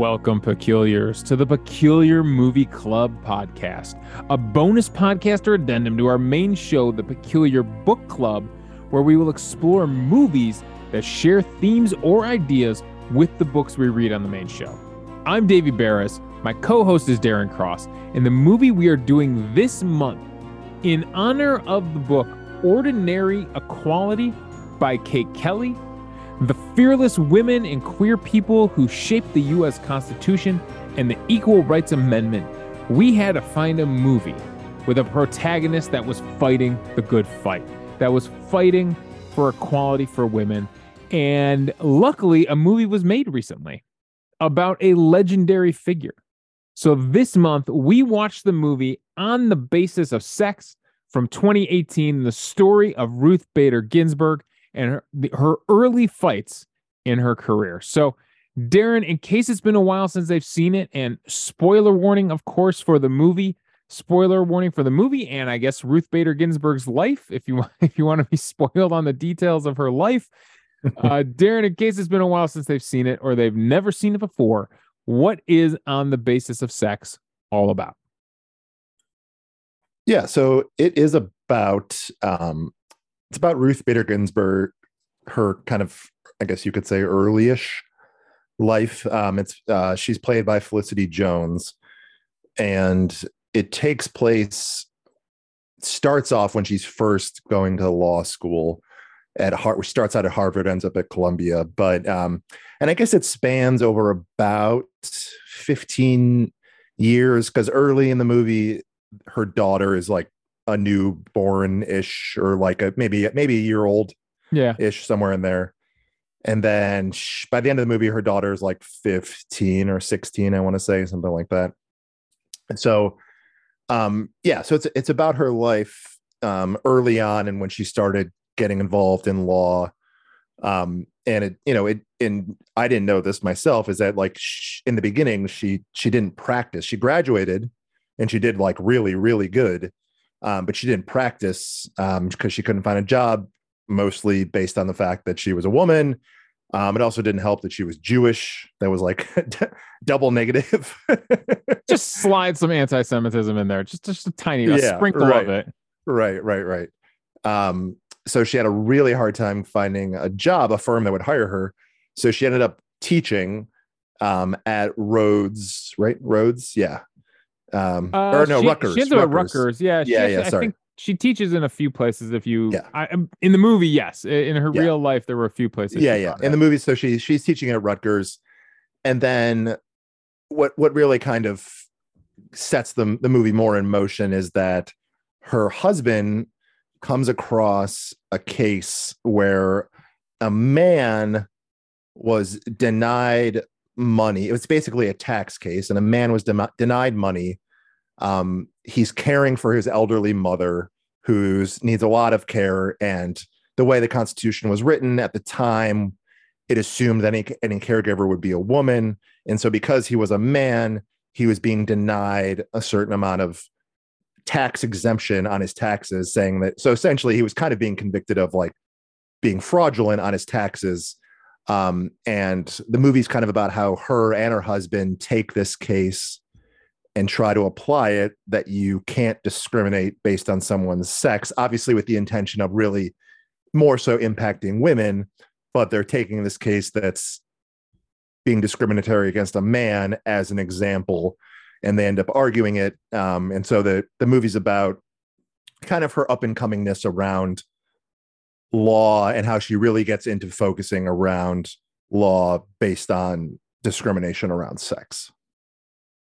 Welcome, Peculiars, to the Peculiar Movie Club podcast, a bonus podcast or addendum to our main show, the Peculiar Book Club, where we will explore movies that share themes or ideas with the books we read on the main show. I'm Davey Berris. My co host is Darren Cross. And the movie we are doing this month, in honor of the book Ordinary Equality by Kate Kelly the fearless women and queer people who shaped the U.S. Constitution and the Equal Rights Amendment, we had to find a movie with a protagonist that was fighting the good fight, that was fighting for equality for women. And luckily, a movie was made recently about a legendary figure. So this month, we watched the movie on the basis of sex from 2018, the story of Ruth Bader Ginsburg and her, her early fights in her career. So, Darren, in case it's been a while since they've seen it, and spoiler warning, of course, for the movie. Spoiler warning for the movie, and I guess Ruth Bader Ginsburg's life. If you want, if you want to be spoiled on the details of her life, uh, Darren, in case it's been a while since they've seen it or they've never seen it before, what is on the basis of sex all about? Yeah, so it is about um, it's about Ruth Bader Ginsburg, her kind of, I guess you could say, early-ish life. Um, it's uh, she's played by Felicity Jones, and it takes place. Starts off when she's first going to law school at Harvard. Starts out at Harvard, ends up at Columbia, but um, and I guess it spans over about fifteen years because early in the movie, her daughter is like a newborn ish or like a maybe maybe a year old yeah. ish somewhere in there. And then she, by the end of the movie her daughter is like 15 or 16 i want to say something like that. And so um yeah so it's it's about her life um early on and when she started getting involved in law. Um and it you know it and i didn't know this myself is that like sh- in the beginning she she didn't practice. She graduated and she did like really really good um, but she didn't practice because um, she couldn't find a job, mostly based on the fact that she was a woman. Um, it also didn't help that she was Jewish. That was like double negative. just slide some anti-Semitism in there, just just a tiny a yeah, sprinkle right. of it. Right, right, right. Um, so she had a really hard time finding a job, a firm that would hire her. So she ended up teaching um, at Rhodes, right? Rhodes, yeah, um, uh, or no, she, Rutgers. She's Rutgers. at Rutgers. Yeah, yeah, yeah. Sorry. I think she teaches in a few places. If you, yeah. I, um, in the movie, yes. In her yeah. real life, there were a few places. Yeah, yeah. In the movie, so she she's teaching at Rutgers, and then what what really kind of sets the the movie more in motion is that her husband comes across a case where a man was denied money. It was basically a tax case, and a man was de- denied money. Um, he's caring for his elderly mother, who needs a lot of care. And the way the Constitution was written at the time, it assumed that any, any caregiver would be a woman. And so, because he was a man, he was being denied a certain amount of tax exemption on his taxes, saying that. So, essentially, he was kind of being convicted of like being fraudulent on his taxes um, and the movie's kind of about how her and her husband take this case and try to apply it that you can't discriminate based on someone's sex, obviously with the intention of really more so impacting women, but they're taking this case that's being discriminatory against a man as an example, and they end up arguing it. Um, and so the the movie's about kind of her up and comingness around law and how she really gets into focusing around law based on discrimination around sex.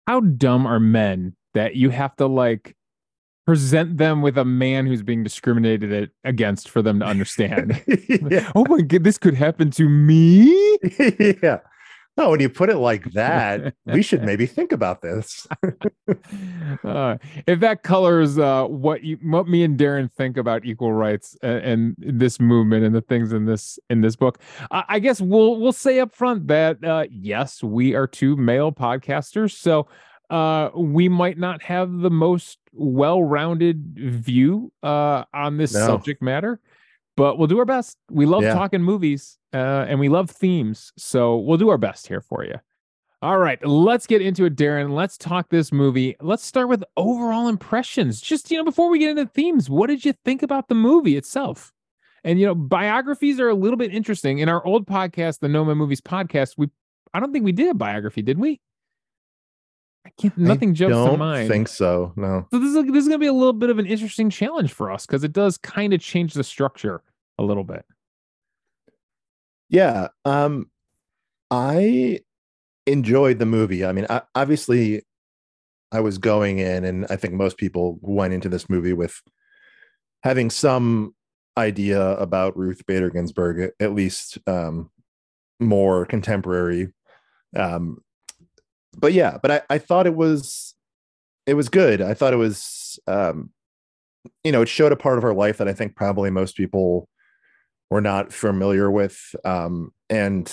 How dumb are men that you have to like present them with a man who's being discriminated against for them to understand? yeah. oh my god, this could happen to me? yeah. No, when you put it like that, we should maybe think about this. uh, if that colors uh, what you, what me and Darren think about equal rights and, and this movement and the things in this in this book, I, I guess we'll we'll say up front that uh, yes, we are two male podcasters, so uh, we might not have the most well-rounded view uh, on this no. subject matter but we'll do our best. We love yeah. talking movies uh, and we love themes, so we'll do our best here for you. All right, let's get into it, Darren. Let's talk this movie. Let's start with overall impressions. Just, you know, before we get into themes, what did you think about the movie itself? And, you know, biographies are a little bit interesting. In our old podcast, the No Man Movies podcast, we, I don't think we did a biography, did we? I can't, nothing I jumps to mind. think so. No. So this is, this is going to be a little bit of an interesting challenge for us because it does kind of change the structure a little bit. Yeah. Um, I enjoyed the movie. I mean, I, obviously, I was going in, and I think most people went into this movie with having some idea about Ruth Bader Ginsburg, at least um, more contemporary. Um, but yeah, but I, I thought it was it was good. I thought it was um, you know, it showed a part of her life that I think probably most people were not familiar with. Um, and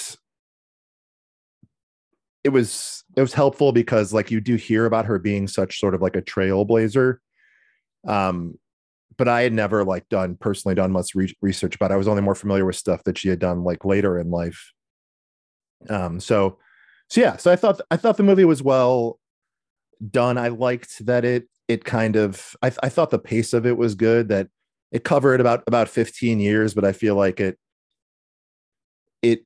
it was it was helpful because like you do hear about her being such sort of like a trailblazer. Um but i had never like done personally done much re- research but i was only more familiar with stuff that she had done like later in life. Um so so yeah so i thought i thought the movie was well done. I liked that it it kind of i, I thought the pace of it was good that it covered about about 15 years but i feel like it it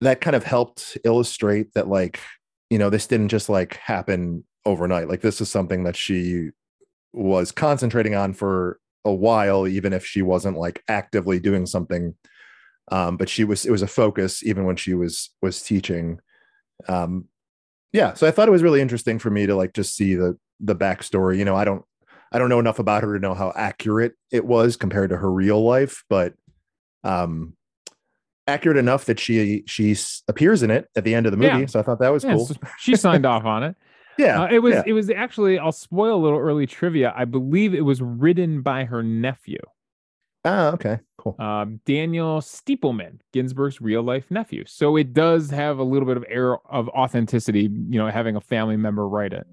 that kind of helped illustrate that like you know this didn't just like happen overnight. Like this is something that she was concentrating on for a while even if she wasn't like actively doing something. Um but she was it was a focus even when she was was teaching. Um yeah so i thought it was really interesting for me to like just see the the backstory. You know i don't i don't know enough about her to know how accurate it was compared to her real life but um accurate enough that she she appears in it at the end of the movie. Yeah. So I thought that was Yeah, cool. so she signed off on it. Yeah, Uh, it was yeah. it was actually I'll spoil a little early trivia. I believe it was written by her nephew, Ah, okay, cool. um, Daniel Stiepleman, Ginsburg's real life nephew. So it does have a little bit of air of authenticity, you know, having a family member write it.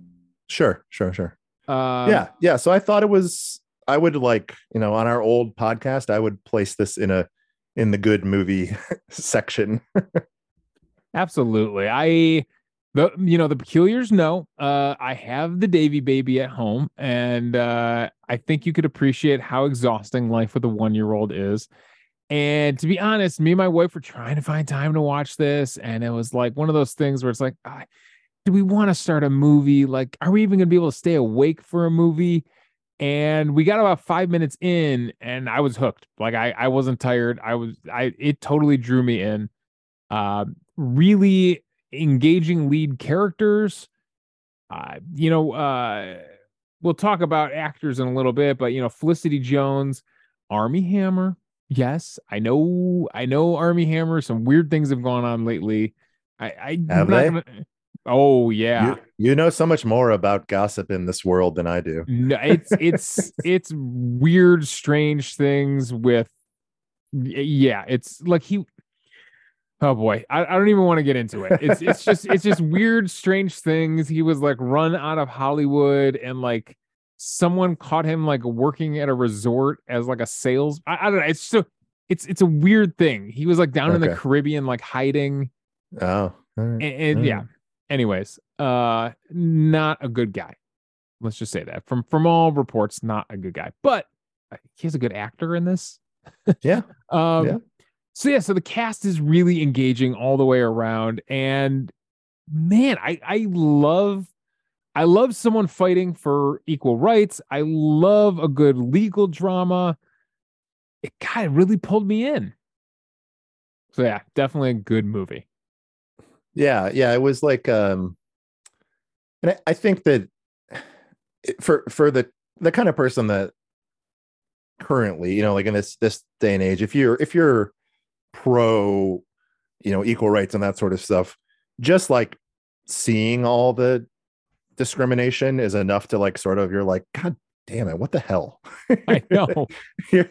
Sure, sure, sure. Um, yeah, yeah. So I thought it was. I would like you know on our old podcast, I would place this in a in the good movie section. absolutely. I the you know the peculiars No, Uh, I have the Davy baby at home, and uh, I think you could appreciate how exhausting life with a one year old is. And to be honest, me and my wife were trying to find time to watch this, and it was like one of those things where it's like, ah, do we want to start a movie? Like, are we even going to be able to stay awake for a movie? And we got about five minutes in, and I was hooked. Like, I I wasn't tired. I was I it totally drew me in. Uh, really engaging lead characters. Uh, you know, uh, we'll talk about actors in a little bit, but you know, Felicity Jones, Armie Hammer. Yes, I know, I know Armie Hammer. Some weird things have gone on lately. I, I Have not they? gonna- oh yeah. You, you know so much more about gossip in this world than I do. No, it's it's it's weird, strange things with yeah, it's like he oh boy, I, I don't even want to get into it. It's it's just it's just weird, strange things. He was like run out of Hollywood and like someone caught him like working at a resort as like a sales. I, I don't know. It's so it's it's a weird thing. He was like down in the Caribbean, like hiding. Oh, right. And, and yeah. Anyways, uh not a good guy. Let's just say that. From from all reports, not a good guy. But uh, he's a good actor in this. Yeah. Um Yeah. so yeah, so the cast is really engaging all the way around. And man, I I love I love someone fighting for equal rights. I love a good legal drama. It kind of really pulled me in. So yeah, definitely a good movie. Yeah yeah it was like um and I, I think that for for the the kind of person that currently you know like in this this day and age if you're if you're pro you know equal rights and that sort of stuff just like seeing all the discrimination is enough to like sort of you're like god damn it what the hell I know.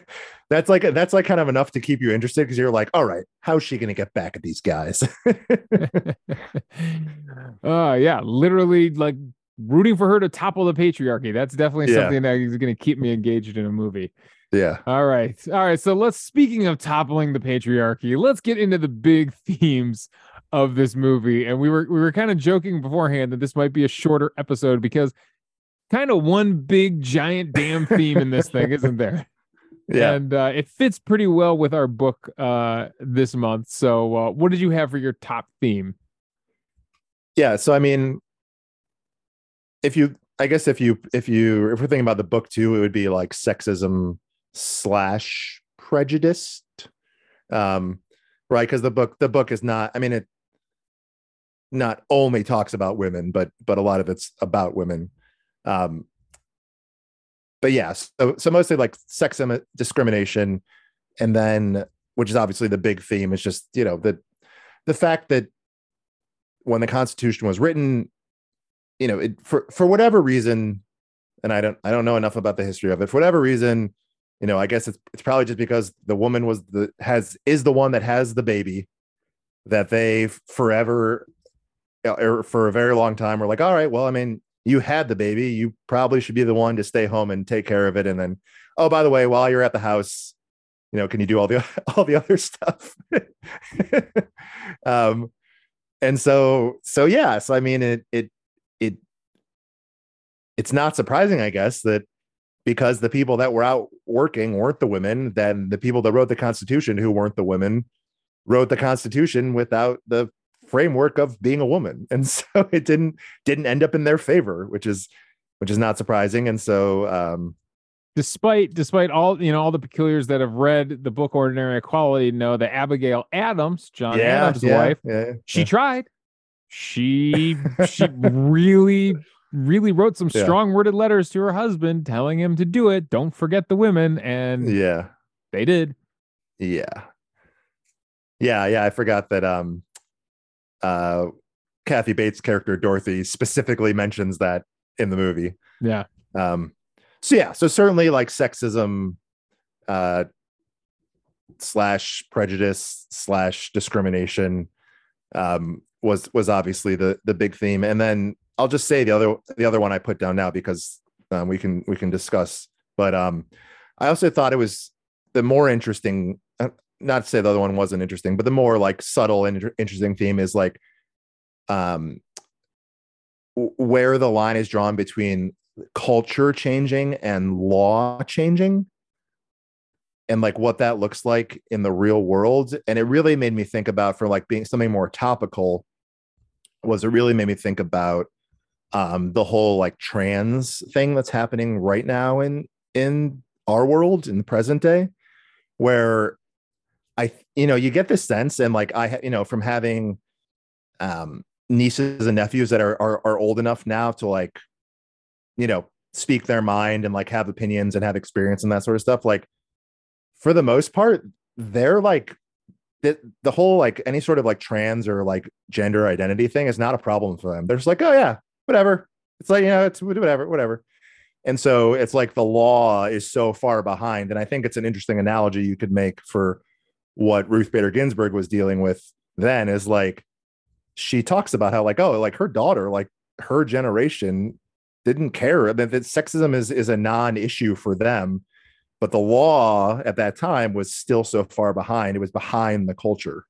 That's like that's like kind of enough to keep you interested because you're like all right how's she gonna get back at these guys uh yeah, literally like rooting for her to topple the patriarchy. That's definitely Yeah. something that is going to keep me engaged in a movie. yeah All right. All right. So let's speaking of toppling the patriarchy, let's get into the big themes of this movie. And we were we were kind of joking beforehand that this might be a shorter episode because kind of one big giant damn theme in this thing, isn't there? Yeah. And uh, it fits pretty well with our book uh, this month. So, uh, what did you have for your top theme? Yeah. So, I mean, if you, I guess if you, if you, if we're thinking about the book too, it would be like sexism slash prejudice. Um, right. Because the book, the book is not, I mean, it not only talks about women, but, but a lot of it's about women. Um, but yeah, so, so mostly like sex discrimination, and then which is obviously the big theme is just you know the the fact that when the Constitution was written, you know, it for for whatever reason, and I don't I don't know enough about the history of it. For whatever reason, you know, I guess it's it's probably just because the woman was the has is the one that has the baby that they forever or for a very long time were like, all right, well, I mean, you had the baby, you probably should be the one to stay home and take care of it. And then, oh, by the way, while you're at the house, you know, can you do all the all the other stuff? um, and so so yeah, so I mean, it it it it's not surprising, I guess, that because the people that were out working weren't the women, then the people that wrote the Constitution who weren't the women wrote the Constitution without the framework of being a woman. And so it didn't didn't end up in their favor which is which is not surprising. And so um despite despite all you know all the peculiars that have read the book ordinary equality know that abigail adams john yeah, adams' yeah, wife yeah, she tried. She she really really wrote some strong worded letters to her husband telling him to do it. Don't forget the women. And yeah. they did. Yeah. Yeah yeah i forgot that um uh kathy bates character dorothy specifically mentions that in the movie. Yeah. Um so yeah so certainly like sexism uh slash prejudice slash discrimination um was was obviously the the big theme. And then i'll just say the other the other one i put down now because um, we can we can discuss. But um i also thought it was the more interesting not to say the other one wasn't interesting but the more like subtle and inter- interesting theme is like um w- where the line is drawn between culture changing and law changing and like what that looks like in the real world. And it really made me think about for like being something more topical was it really made me think about um the whole like trans thing that's happening right now in in our world in the present day where i you know you get this sense and like i you know from having um nieces and nephews that are, are are old enough now to like you know speak their mind and like have opinions and have experience and that sort of stuff like for the most part they're like the, the whole like any sort of like trans or like gender identity thing is not a problem for them. They're just like oh yeah whatever. It's like you know it's whatever whatever. And so it's like the law is so far behind and i think it's an interesting analogy you could make for what ruth bader ginsburg was dealing with then is like she talks about how like oh like her daughter like her generation didn't care. That, that sexism is is a non-issue for them but the law at that time was still so far behind. It was behind the culture.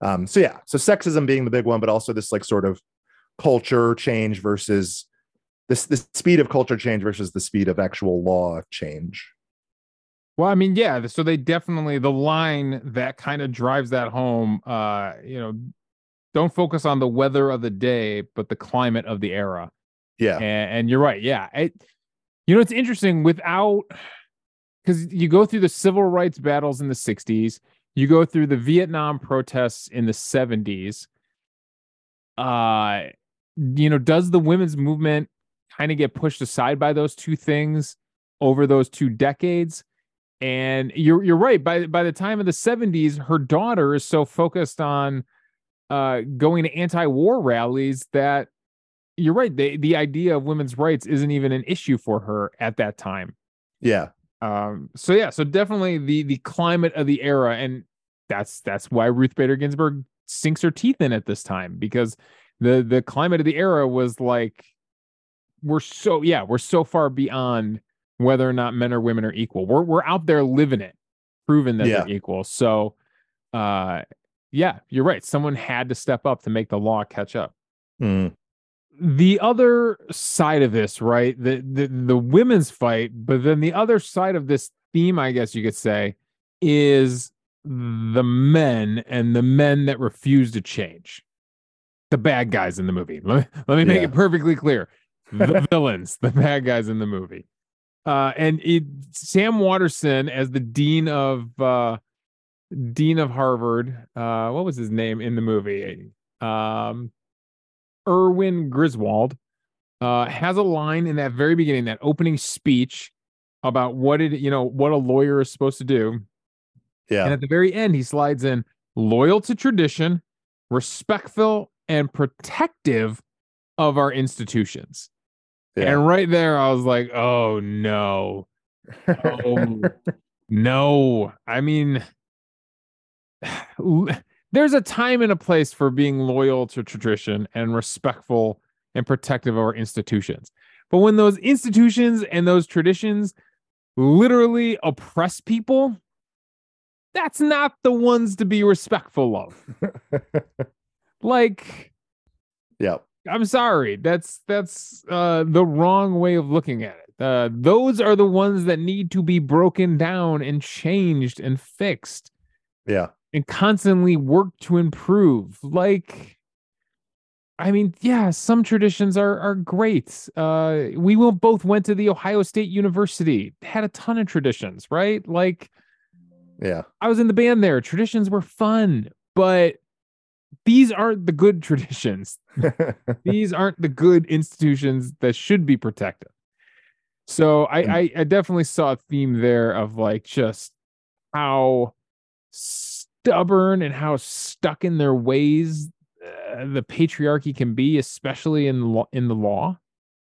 Um so yeah so sexism being the big one but also this like sort of culture change versus this the speed of culture change versus the speed of actual law change Well, I mean, yeah. So they definitely the line that kind of drives that home. Uh, you know, don't focus on the weather of the day, but the climate of the era. yeah And, and you're right. Yeah. It, you know, it's interesting without because you go through the civil rights battles in the 60s, you go through the Vietnam protests in the 70s. Uh, you know, does the women's movement kind of get pushed aside by those two things over those two decades? And you're you're right. By by the time of the 70s, her daughter is so focused on uh going to anti-war rallies that you're right. The the idea of women's rights isn't even an issue for her at that time. yeah Um, so yeah, so definitely the the climate of the era, and that's that's why Ruth Bader Ginsburg sinks her teeth in at this time because the the climate of the era was like we're so yeah we're so far beyond whether or not men or women are equal. We're we're out there living it, proving that Yeah. they're equal. So, uh, yeah, you're right. Someone had to step up to make the law catch up. Mm, The other side of this, right? The the the women's fight, but then the other side of this theme, I guess you could say, is the men and the men that refuse to change. The bad guys in the movie. Let me, let me make Yeah. it perfectly clear. The villains, the bad guys in the movie. Uh, and it, Sam Waterston as the dean of uh, dean of Harvard. Uh, what was his name in the movie? Um, Erwin Griswold uh, has a line in that very beginning, that opening speech about what it, you know, what a lawyer is supposed to do. Yeah. And at the very end, he slides in loyal to tradition, respectful and protective of our institutions. Yeah. And right there, I was like, oh no. Oh, no. I mean, there's a time and a place for being loyal to tradition and respectful and protective of our institutions. But when those institutions and those traditions literally oppress people, that's not the ones to be respectful of. Like, yeah. I'm sorry. That's that's uh the wrong way of looking at it. Uh those are the ones that need to be broken down and changed and fixed Yeah. and constantly work to improve. Like I mean, yeah, some traditions are are great. Uh we will both went to the Ohio State University. Had a ton of traditions, right? Like Yeah. I was in the band there. Traditions were fun, but these aren't the good traditions these aren't the good institutions that should be protected. So I, I, I definitely saw a theme there of like just how stubborn and how stuck in their ways uh, the patriarchy can be, especially in law, in the law.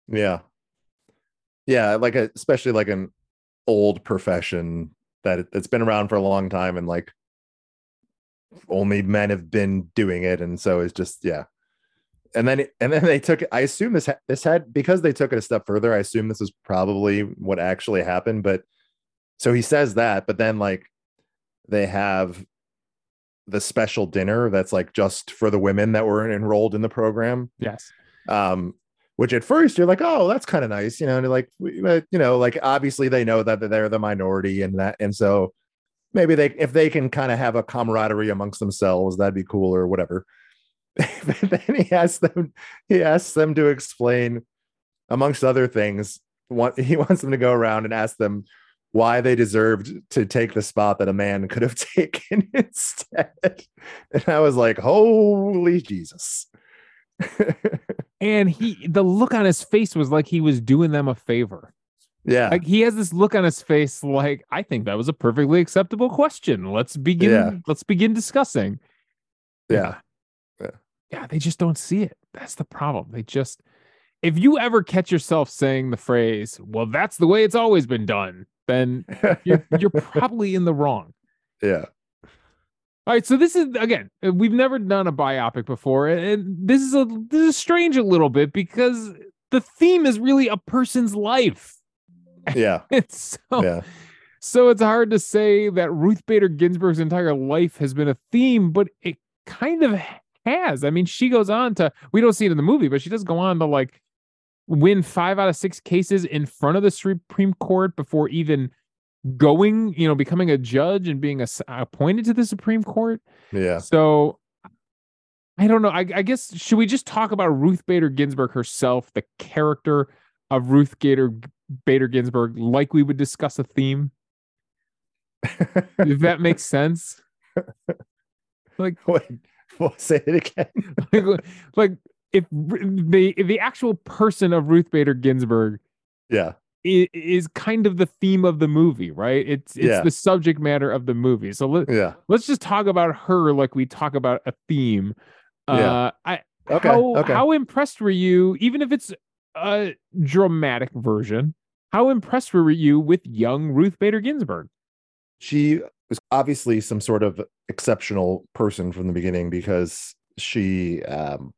yeah. Yeah. Like, a, especially like an old profession that it, it's been around for a long time and like only men have been doing it. And so it's just, yeah. And then, and then they took it. I assume this, this had, because they took it a step further, I assume this is probably what actually happened. But so he says that, but then like they have the special dinner that's like just for the women that were enrolled in the program Yes. um which at first you're like oh that's kind of nice you know and like you know like obviously they know that they're the minority and that and so maybe they if they can kind of have a camaraderie amongst themselves that'd be cool or whatever. But then he asks them he asks them to explain amongst other things what he wants them to go around and ask them why they deserved to take the spot that a man could have taken instead. And i was like holy jesus. And he, the look on his face was like he was doing them a favor. Yeah Like he has this look on his face, like I think that was a perfectly acceptable question. Let's begin. Yeah. Let's begin discussing. Yeah. Yeah. yeah. They just don't see it. That's the problem. They just, if you ever catch yourself saying the phrase, "Well, that's the way it's always been done," then you're you're probably in the wrong. yeah All right, so this is again, we've never done a biopic before, and this is a this is strange a little bit because the theme is really a person's life. Yeah It's so yeah so it's hard to say that Ruth Bader Ginsburg's entire life has been a theme, but it kind of has. I mean, she goes on to we don't see it in the movie, but she does go on to like win five out of six cases in front of the Supreme Court before even going, you know, becoming a judge and being ass- appointed to the Supreme Court. yeah So I don't know. I, I guess should we just talk about Ruth Bader Ginsburg herself, the character of Ruth Gator Bader Ginsburg, like we would discuss a theme? If that makes sense. Like, Wait, well, say it again. like, like if the if the actual person of Ruth Bader Ginsburg Yeah, is, is kind of the theme of the movie, right? It's it's Yeah. the subject matter of the movie. So let, yeah. let's just talk about her like we talk about a theme. Yeah. Uh, I Okay, how okay. how impressed were you, even if it's a dramatic version? How impressed were you with young Ruth Bader Ginsburg? She was obviously some sort of exceptional person from the beginning because she um,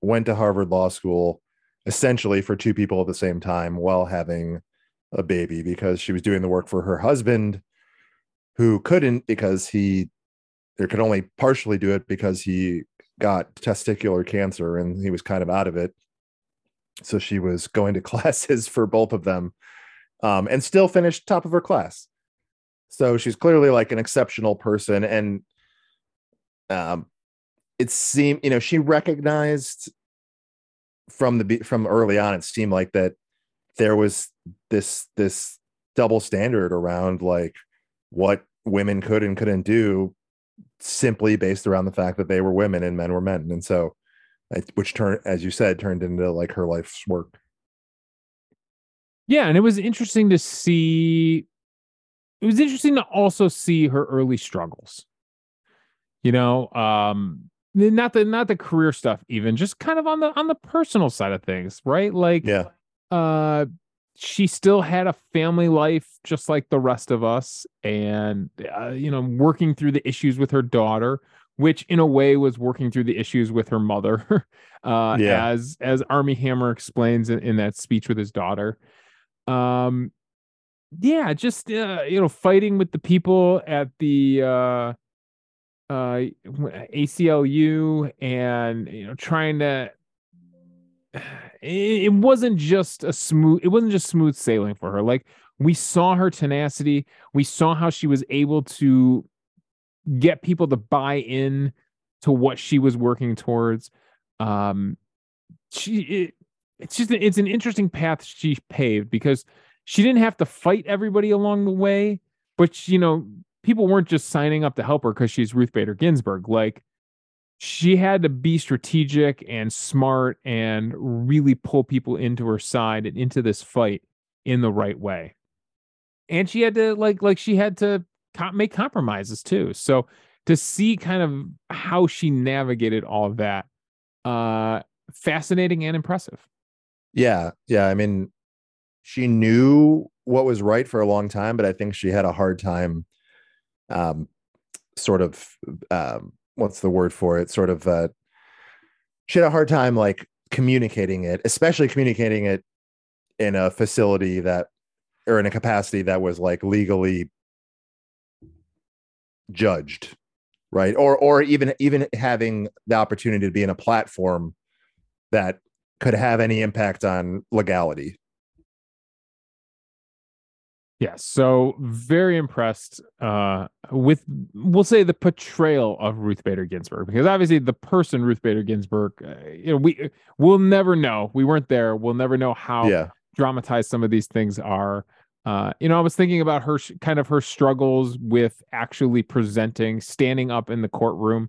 went to Harvard Law School essentially for two people at the same time while having a baby because she was doing the work for her husband who couldn't because he or could only partially do it because he got testicular cancer and he was kind of out of it. So she was going to classes for both of them um, and still finished top of her class. So she's clearly like an exceptional person. And um, it seemed, you know, she recognized from the from early on, it seemed like that there was this this double standard around like what women could and couldn't do simply based around the fact that they were women and men were men. And so which turned, as you said, turned into like her life's work. Yeah, and it was interesting to see. It was interesting to also see her early struggles. You know, um, not the not the career stuff, even just kind of on the on the personal side of things, right? Like, yeah, uh, she still had a family life just like the rest of us, and uh, you know, working through the issues with her daughter which in a way was working through the issues with her mother, uh, yeah. as as Armie Hammer explains in, in, that speech with his daughter. Um, yeah, just uh, you know, fighting with the people at the uh, uh, ACLU, and you know, trying to. It, it wasn't just a smooth. It wasn't just smooth sailing for her. Like we saw her tenacity. We saw how she was able to get people to buy in to what she was working towards. Um, she it, it's just it's an interesting path she paved because she didn't have to fight everybody along the way, but you know people weren't just signing up to help her because she's Ruth Bader Ginsburg. Like she had to be strategic and smart and really pull people into her side and into this fight in the right way. And she had to like like she had to make compromises too. So to see kind of how she navigated all of that, uh, fascinating and impressive. Yeah, yeah. I mean, she knew what was right for a long time, but I think she had a hard time, um, sort of, um, what's the word for it? Sort of, uh, she had a hard time like communicating it, especially communicating it in a facility that, or in a capacity that was like legally judged right? Or or even even having the opportunity to be in a platform that could have any impact on legality. Yeah so very impressed uh with we'll say the portrayal of ruth bader ginsburg because obviously the person ruth bader ginsburg uh, you know we we'll never know. We weren't there. We'll never know how yeah. dramatized some of these things are uh, you know, I was thinking about her kind of her struggles with actually presenting, standing up in the courtroom,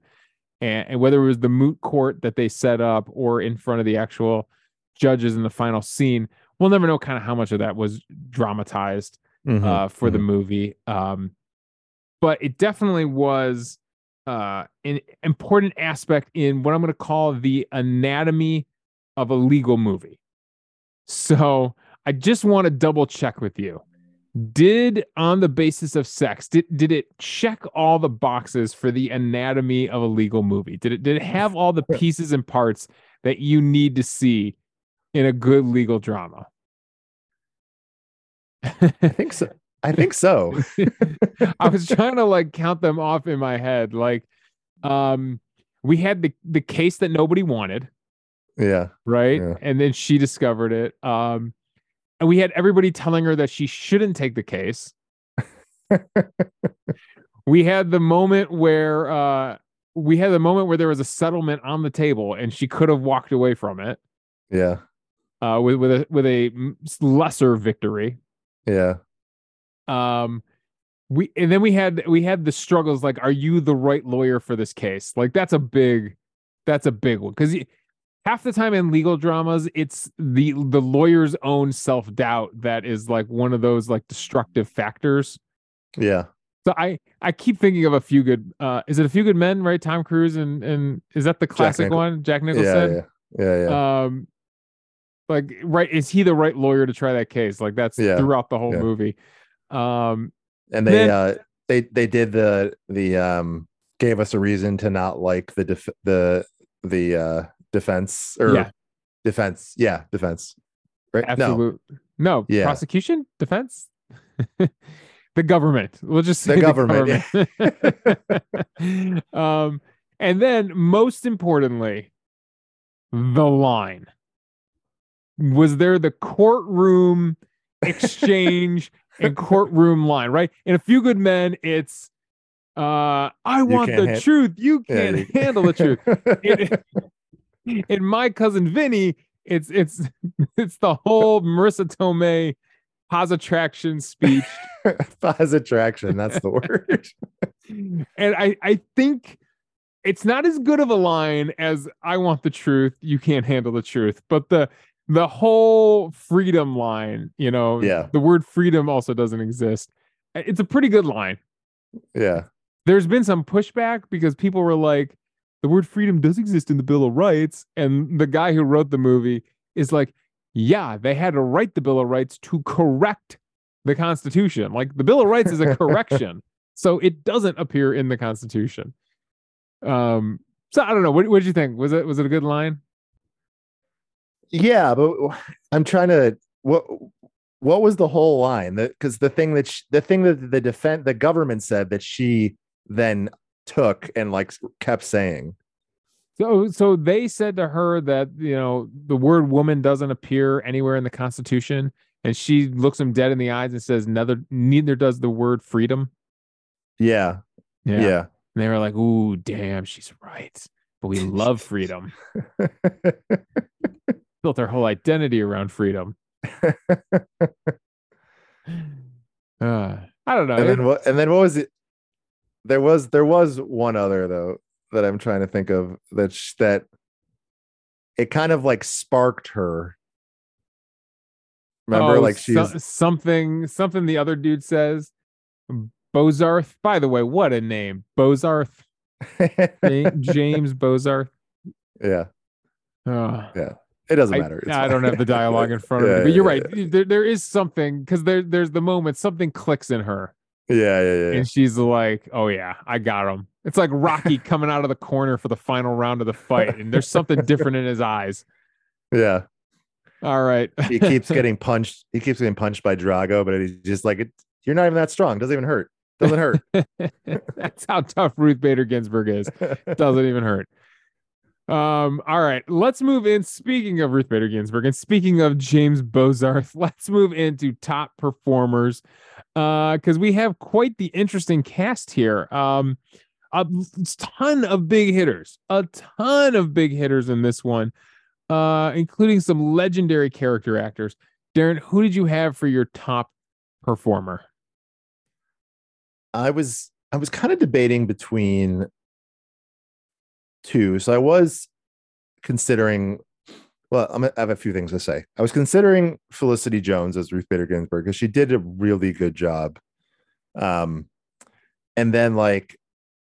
and, and, whether it was the moot court that they set up or in front of the actual judges in the final scene. We'll never know kind of how much of that was dramatized mm-hmm, uh, for mm-hmm. the movie. Um, but it definitely was uh, an important aspect in what I'm going to call the anatomy of a legal movie. So I just want to double check with you. Did on the basis of sex, did, did it check all the boxes for the anatomy of a legal movie? Did it did it have all the pieces and parts that you need to see in a good legal drama? I think so. I think so. I was trying to like count them off in my head. Like, um, we had the the case that nobody wanted. Yeah. Right. Yeah. And then she discovered it. Um, and we had everybody telling her that she shouldn't take the case. we had the moment where uh, we had the moment where there was a settlement on the table and she could have walked away from it. Yeah. Uh, with with a with a lesser victory. Yeah. Um we and then we had we had the struggles like are you the right lawyer for this case? Like that's a big that's a big one cuz half the time in legal dramas it's the the lawyer's own self-doubt that is like one of those like destructive factors yeah so i i keep thinking of a few good uh is it a few good men right tom cruise and and is that the classic jack one jack nicholson yeah yeah yeah, yeah. um like right is he the right lawyer to try that case like that's yeah. throughout the whole yeah. movie um and they then, uh they they did the the um gave us a reason to not like the def- the the uh defense or yeah. defense. Yeah, defense. Right? Absolute. No. no. Yeah. Prosecution? Defense? the government. We'll just say The the government, government. um, and then most importantly, the line. Was there the courtroom exchange and courtroom line, right? In a few good men, it's uh I want the han- truth. You can't you- handle the truth. It- in my cousin Vinny, it's it's it's the whole Marisa Tomei positraction speech. Positraction. That's the word. and I I think it's not as good of a line as I want the truth, you can't handle the truth, but the the whole freedom line, you know, Yeah. the word freedom also doesn't exist. It's a pretty good line. Yeah. There's been some pushback because people were like, the word freedom does exist in the Bill of Rights. And the guy who wrote the movie is like, yeah, they had to write the Bill of Rights to correct the Constitution. Like the Bill of Rights is a correction. so it doesn't appear in the Constitution. Um, so I don't know. What what did you think? Was it was it a good line? Yeah, but I'm trying to what what was the whole line? Because the thing that sh the thing that the defense the government said that she then took and like kept saying. So so they said to her that you know the word woman doesn't appear anywhere in the Constitution, and she looks him dead in the eyes and says, "Neither neither does the word freedom." Yeah, yeah. And they were like, "Ooh, damn, she's right." But we love freedom. Built our whole identity around freedom. Uh, I don't know. and then what? And then what was it? There was there was one other though that I'm trying to think of that sh- that it kind of like sparked her. Remember, oh, like so- she's something something the other dude says. Bozarth. By the way, what a name, Bozarth. James Bozarth. yeah, Oh. it doesn't matter. It's I don't have the dialogue in front of Yeah, me, but you're yeah, right. There, there is something because there, there's the moment something clicks in her, Yeah, yeah, yeah. and she's like, "Oh yeah, I got him." It's like Rocky coming out of the corner for the final round of the fight, and there's something different in his eyes. yeah. All right, He keeps getting punched. He keeps getting punched by Drago, but he's just like, "You're not even that strong. Doesn't even hurt. Doesn't hurt." That's how tough Ruth Bader Ginsburg is. Doesn't even hurt. Um, all right, let's move in. Speaking of Ruth Bader Ginsburg and speaking of James Bozarth, let's move into top performers. Uh, because we have quite the interesting cast here. Um, a ton of big hitters, a ton of big hitters in this one, uh, including some legendary character actors. Darren, who did you have for your top performer? I was I was kind of debating between two. So I was considering. Well, I'm, I have a few things to say. I was considering Felicity Jones as Ruth Bader Ginsburg because she did a really good job. Um, and then like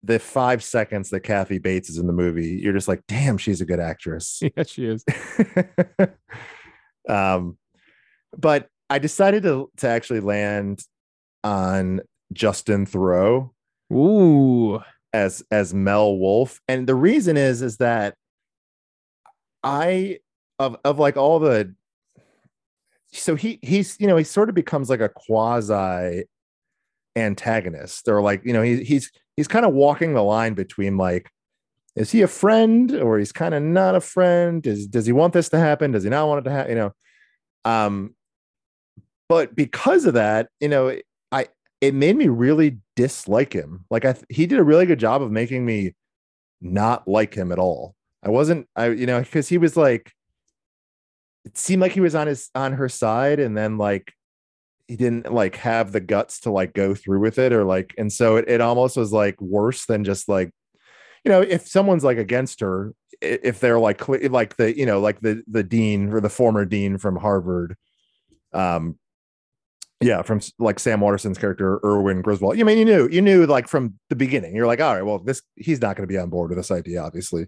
the five seconds that Kathy Bates is in the movie, you're just like, damn, she's a good actress. yeah, she is. um, but I decided to to actually land on Justin Theroux Ooh. As as Mel Wulf, and the reason is is that I of of like all the so he he's you know he sort of becomes like a quasi antagonist or like you know he, he's he's kind of walking the line between like is he a friend or he's kind of not a friend? Does does he want this to happen? Does he not want it to happen you know? Um but because of that you know i it made me really dislike him. Like i he did a really good job of making me not like him at all. I wasn't i you know because he was like it seemed like he was on his on her side and then like he didn't like have the guts to like go through with it or like and so it, it almost was like worse than just like you know if someone's like against her if they're like like the you know like the the dean or the former dean from harvard um yeah from like sam waterston's character erwin griswold you mean you knew you knew like from the beginning you're like all right well this he's not going to be on board with this idea obviously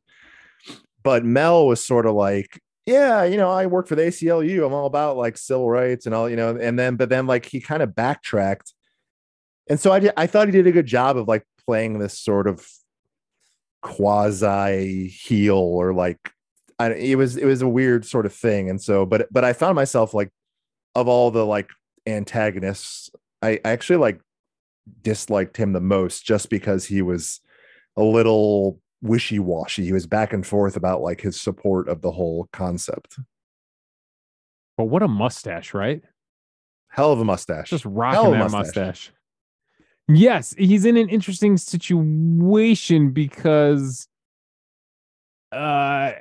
but mel was sort of like yeah, you know, I work for the ACLU. I'm all about like civil rights and all, you know, and then, but then like he kind of backtracked. And so I did, I thought he did a good job of like playing this sort of quasi heel or like, I, it was, it was a weird sort of thing. And so, but, but I found myself like, of all the like antagonists, I, actually like disliked him the most just because he was a little wishy-washy. He was back and forth about like his support of the whole concept. But what a mustache, right? Hell of a mustache. Just rocking that mustache. mustache. Yes, he's in an interesting situation because uh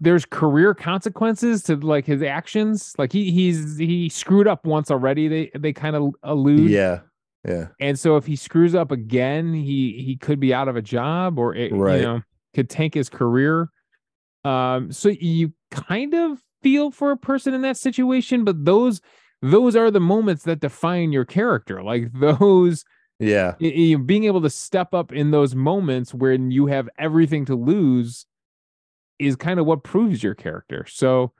there's career consequences to like his actions. Like he he's he screwed up once already. They they kind of allude. Yeah. Yeah. And so if he screws up again, he he could be out of a job or it, Right. you know could tank his career. Um, so you kind of feel for a person in that situation, but those those are the moments that define your character. Like those Yeah. y- y- being able to step up in those moments when you have everything to lose is kind of what proves your character. So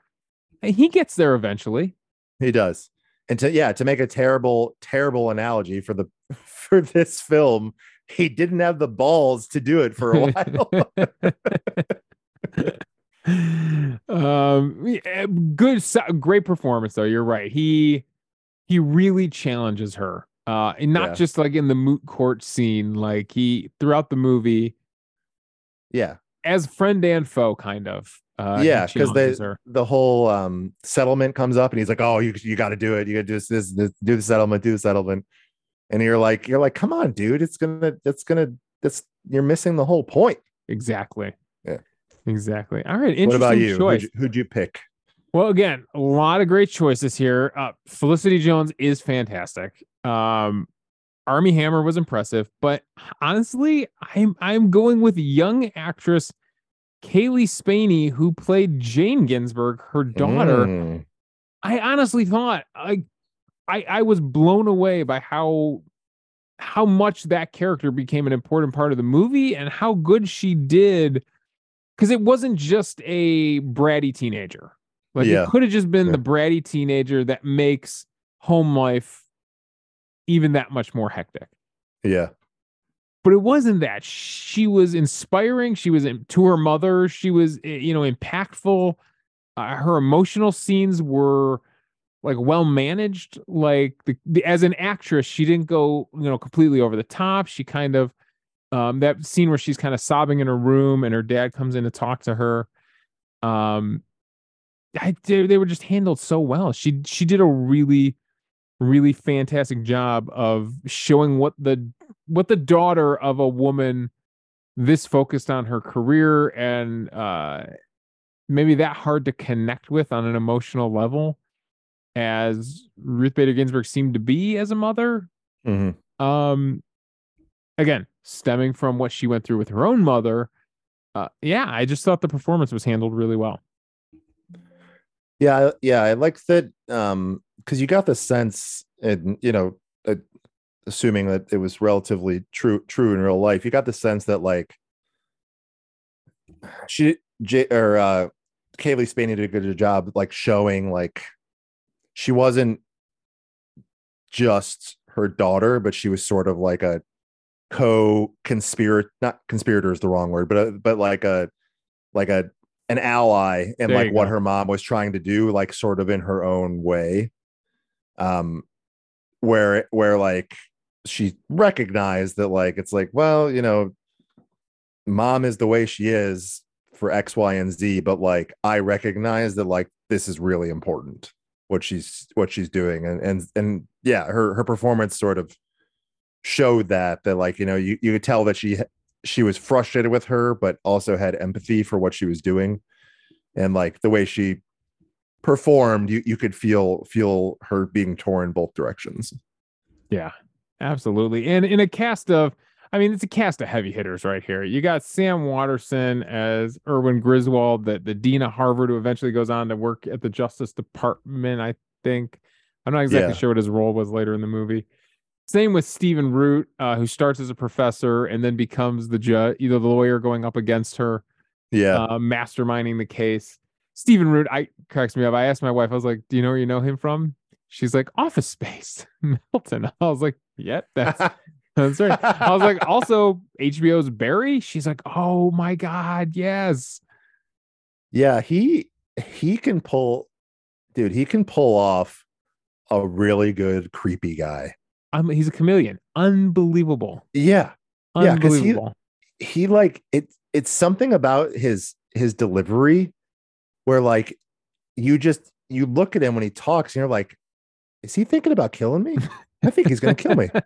he gets there eventually. He does. And to yeah, to make a terrible, terrible analogy for the for this film, he didn't have the balls to do it for a while. um good great performance though you're right he he really challenges her uh and not Yeah. just like in the moot court scene like he throughout the movie yeah. As friend and foe kind of uh yeah, because the the whole um settlement comes up and he's like, Oh, you you gotta do it. You gotta do this, this, this do the settlement, do the settlement. And you're like, you're like, come on, dude. It's gonna, it's gonna, that's you're missing the whole point. exactly Yeah. exactly all right What about interesting you? Who'd, you? who'd you pick? Well, again, a lot of great choices here. Uh, Felicity Jones is fantastic. Um, Armie Hammer was impressive, but honestly, I'm I'm going with young actress Cailee Spaeny, who played Jane Ginsburg, her daughter. Mm, I honestly thought I, I I was blown away by how how much that character became an important part of the movie and how good she did because it wasn't just a bratty teenager. Like Yeah. it could have just been Yeah. the bratty teenager that makes home life even that much more hectic. yeah. But it wasn't that. She was inspiring. She was in, to her mother. She was, eh, you know, impactful. Uh, her emotional scenes were like well managed. Like the, the as an actress, she didn't go, you know, completely over the top. She kind of um that scene where she's kind of sobbing in her room and her dad comes in to talk to her. Um I they, they were just handled so well. She she did a really really fantastic job of showing what the what the daughter of a woman this focused on her career and uh maybe that hard to connect with on an emotional level as Ruth Bader Ginsburg seemed to be as a mother Mhm. um again stemming from what she went through with her own mother uh yeah i just thought the performance was handled really well Yeah, yeah, I like that um because you got the sense and you know, uh, assuming that it was relatively true true in real life, you got the sense that like she J or uh Cailee Spaeny did a good job like showing like she wasn't just her daughter, but she was sort of like a co-conspirator not conspirator is the wrong word, but uh, but like a like a an ally in There like what go. her mom was trying to do, like sort of in her own way. Um where where like she recognized that like it's like, well, you know, mom is the way she is for X, Y, and Z, but like I recognize that like this is really important what she's what she's doing. And and and yeah, her her performance sort of showed that that like, you know, you, you could tell that she she was frustrated with her, but also had empathy for what she was doing. And like the way she performed, you you could feel feel her being torn both directions. Yeah, absolutely. And in a cast of, I mean, it's a cast of heavy hitters right here. You got Sam Waterston as Erwin Griswold, the, the dean of Harvard, who eventually goes on to work at the Justice Department, I think. I'm not exactly Yeah. sure what his role was later in the movie. Same with Stephen Root, uh, who starts as a professor and then becomes the judge, either the lawyer going up against her, Yeah. uh, masterminding the case. Stephen Root, I cracks me up. I asked my wife, I was like, "Do you know where you know him from?" She's like, "Office Space, Milton." I was like, "Yep, that's that's right." I was like, "Also HBO's Barry." She's like, "Oh my god, yes." Yeah, he he can pull dude, he can pull off a really good creepy guy. I'm, he's a chameleon. Unbelievable. Yeah. Yeah, 'cause he- he like it it's something about his his delivery where like you just you look at him when he talks and you're like is he thinking about killing me i think he's gonna kill me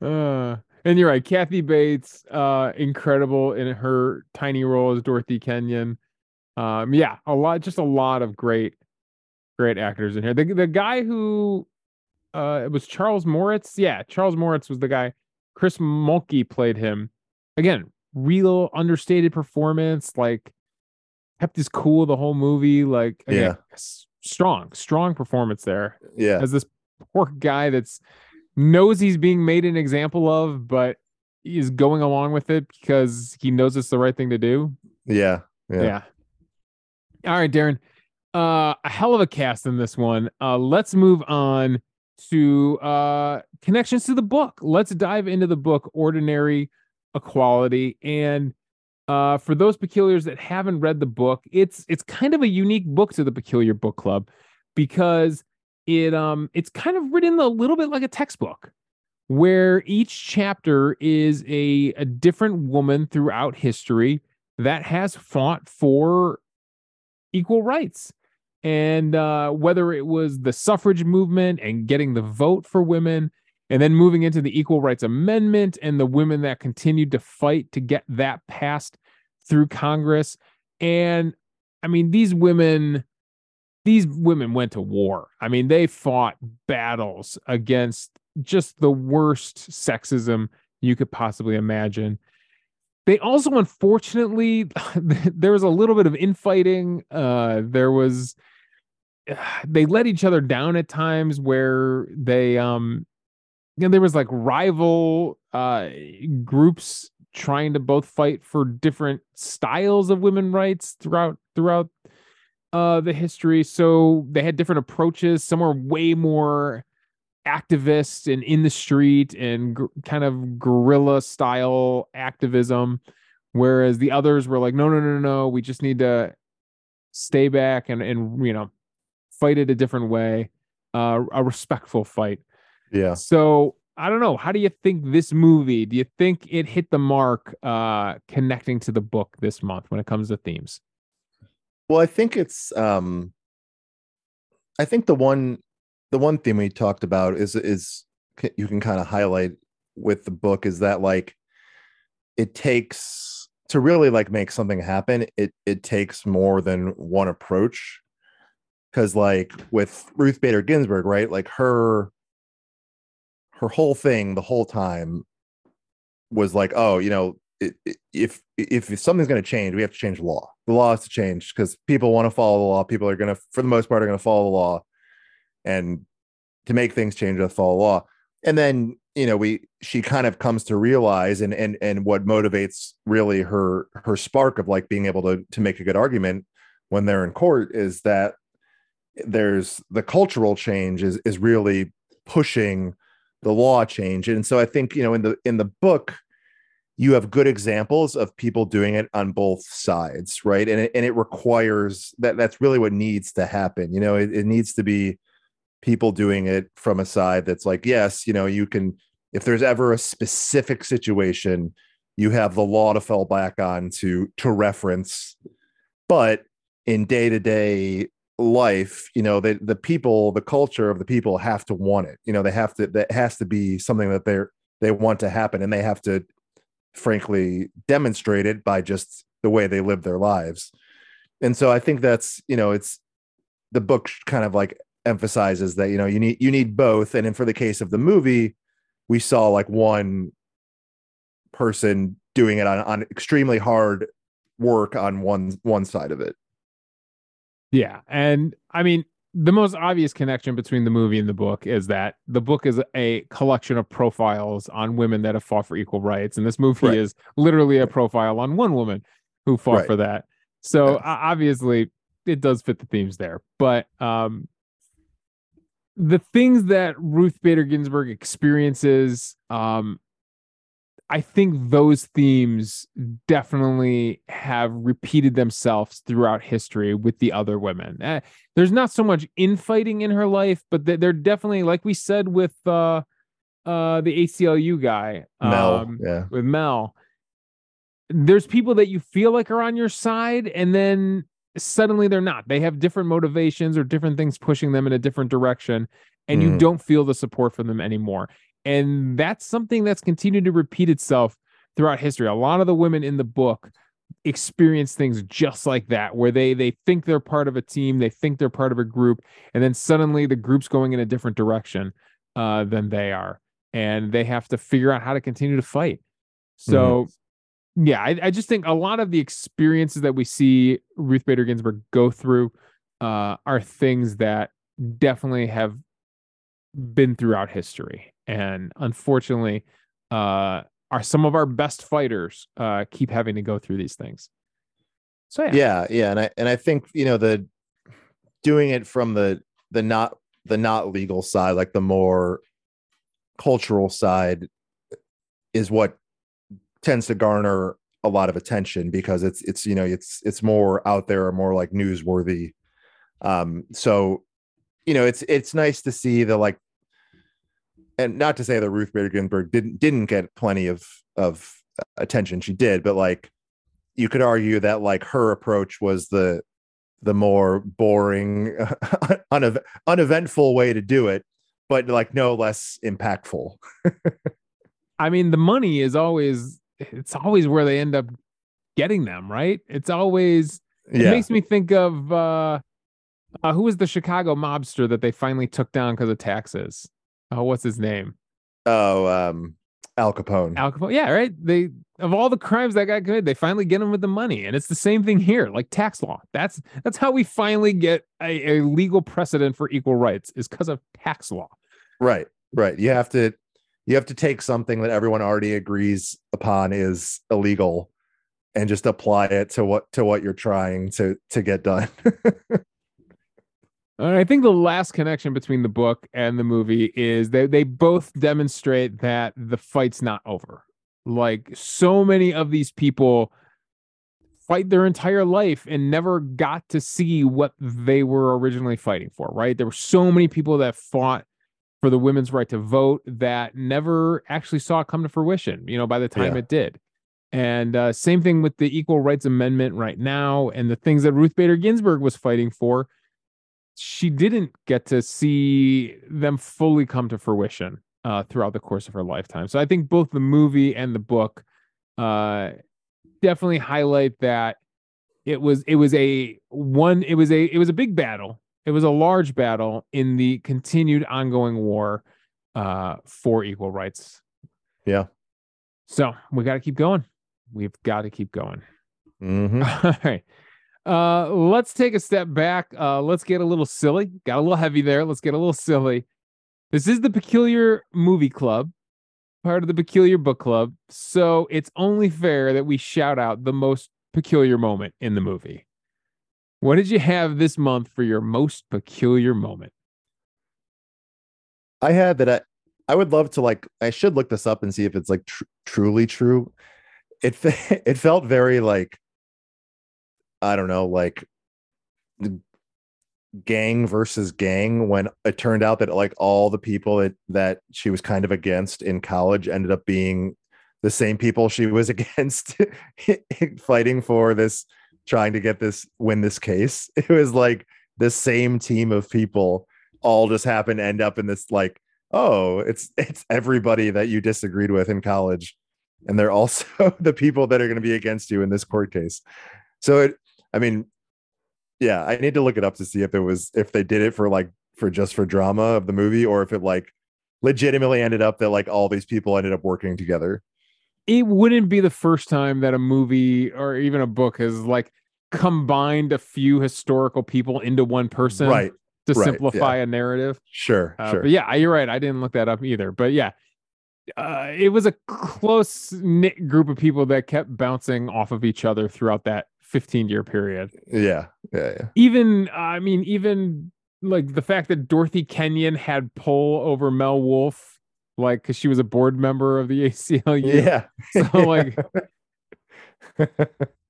uh, and you're right. Kathy Bates, uh, incredible in her tiny role as Dorothy Kenyon. Um, yeah, a lot, just a lot of great, great actors in here. The the guy who, uh, it was Charles Moritz. Yeah, Charles Moritz was the guy. Chris Mulkey played him. Again, real understated performance. Like kept his cool the whole movie. Like again, Yeah. strong, strong performance there yeah as this poor guy that's knows he's being made an example of, but is going along with it because he knows it's the right thing to do. yeah Yeah. Yeah. All right, Darren. Uh, a hell of a cast in this one. Uh, let's move on to uh connections to the book. Let's dive into the book, Ordinary Equality. And uh, for those peculiars that haven't read the book, it's it's kind of a unique book to the Peculiar Book Club because it um it's kind of written a little bit like a textbook where each chapter is a a different woman throughout history that has fought for equal rights and uh, whether it was the suffrage movement and getting the vote for women and then moving into the equal rights amendment and the women that continued to fight to get that passed through congress. And i mean these women these women went to war. I mean they fought battles against just the worst sexism you could possibly imagine. They also unfortunately there was a little bit of infighting. Uh there was they let each other down at times where they um you know there was like rival uh groups trying to both fight for different styles of women rights throughout throughout uh the history. So they had different approaches. Some were way more activist and in the street and gr- kind of guerrilla style activism whereas the others were like no no no no no. We just need to stay back and and you know fight it a different way. Uh a respectful fight yeah so i don't know how do you think this movie do you think it hit the mark uh connecting to the book this month when it comes to themes Well, I think it's um I think the one the one theme we talked about is is you can kind of highlight with the book is that like it takes to really like make something happen, it it takes more than one approach. Cause like with Ruth Bader Ginsburg, right? Like her her whole thing the whole time was like, oh, you know, i- i- if if something's going to change, we have to change the law. The law has to change because people want to follow the law. People are going to, for the most part, are going to follow the law, and to make things change, they follow the law. And then you know, we she kind of comes to realize, and and and what motivates really her her spark of like being able to to make a good argument when they're in court is that there's the cultural change is is really pushing the law change. And so i think you know in the in the book you have good examples of people doing it on both sides right? And it, and it requires that that's really what needs to happen you know? It, it needs to be people doing it from a side that's like yes you know you can if there's ever a specific situation you have the law to fall back on to to reference. But in day-to-day life you know the the people the culture of the people have to want it. You know they have to that has to be something that they're they want to happen and they have to frankly demonstrate it by just the way they live their lives. And so i think that's you know it's the book kind of like emphasizes that you know you need you need both. And then for the case of the movie we saw like one person doing it on, on extremely hard work on one one side of it Yeah, and I mean the most obvious connection between the movie and the book is that the book is a collection of profiles on women that have fought for equal rights, and this movie Right. is literally a profile on one woman who fought Right. for that. So Yes. o- obviously, it does fit the themes there. But um, the things that Ruth Bader Ginsburg experiences, um, I think those themes definitely have repeated themselves throughout history with the other women. Uh, there's not so much infighting in her life, but they're definitely, like we said with uh, uh, the ACLU guy, Mel, um, yeah. with Mel. There's people that you feel like are on your side, and then suddenly they're not. They have different motivations or different things pushing them in a different direction, and you Mhm. don't feel the support from them anymore. And that's something that's continued to repeat itself throughout history. A lot of the women in the book experience things just like that where they they think they're part of a team they think they're part of a group and then suddenly the group's going in a different direction uh than they are. And they have to figure out how to continue to fight. So yeah I, I just think a lot of the experiences that we see ruth bader ginsburg go through uh are things that definitely have been throughout history and unfortunately uh are some of our best fighters uh keep having to go through these things. So yeah, yeah yeah and i and i think you know the doing it from the the not the not legal side like the more cultural side is what tends to garner a lot of attention because it's it's you know it's it's more out there or more like newsworthy. Um so you know it's it's nice to see the like and not to say that Ruth Bader Ginsburg didn't didn't get plenty of of attention. She did but like you could argue that like her approach was the the more boring unev- uneventful way to do it but like no less impactful. I mean the money is always it's always where they end up getting them right? It's always it yeah. makes me think of uh, uh who was the chicago mobster that they finally took down because of taxes oh what's his name oh um al capone Al Capone. Yeah, right. They of all the crimes that got committed, they finally get him with the money, and it's the same thing here, like tax law. That's that's how we finally get a, a legal precedent for equal rights is because of tax law. right right you have to you have to take something that everyone already agrees upon is illegal and just apply it to what to what you're trying to to get done I think the last connection between the book and the movie is they they both demonstrate that the fight's not over. Like so many of these people fight their entire life and never got to see what they were originally fighting for, right? There were so many people that fought for the women's right to vote that never actually saw it come to fruition, you know, by the time Yeah. it did. And uh, same thing with the Equal Rights Amendment right now and the things that Ruth Bader Ginsburg was fighting for she didn't get to see them fully come to fruition uh, throughout the course of her lifetime. So I think both the movie and the book uh, definitely highlight that it was it was a one it was a it was a big battle. It was a large battle in the continued ongoing war uh, for equal rights. Yeah. So we got to keep going. We've got to keep going. Mhm. All right. Uh, let's take a step back. Uh, let's get a little silly. Got a little heavy there. Let's get a little silly. This is the Peculiar Movie Club, part of the Peculiar Book Club. So it's only fair that we shout out the most peculiar moment in the movie. What did you have this month for your most peculiar moment? I had that I, I would love to like I should look this up and see if it's like tr- truly true. It it felt very like I don't know like gang versus gang when it turned out that like all the people that that she was kind of against in college ended up being the same people she was against fighting for this trying to get this win this case. It was like the same team of people all just happen to end up in this like oh it's it's everybody that you disagreed with in college and they're also the people that are going to be against you in this court case so it i mean yeah i need to look it up to see if it was if they did it for like for just for drama of the movie or if it like legitimately ended up that like all these people ended up working together It wouldn't be the first time that a movie or even a book has like combined a few historical people into one person right to right, simplify a narrative. sure Uh, sure But yeah, you're right. I didn't look that up either. But yeah, uh, it was a close knit group of people that kept bouncing off of each other throughout that 15 year period. yeah yeah yeah Even, I mean, even like the fact that Dorothy Kenyon had pull over Mel Wulf like because she was a board member of the ACLU. Yeah. So like,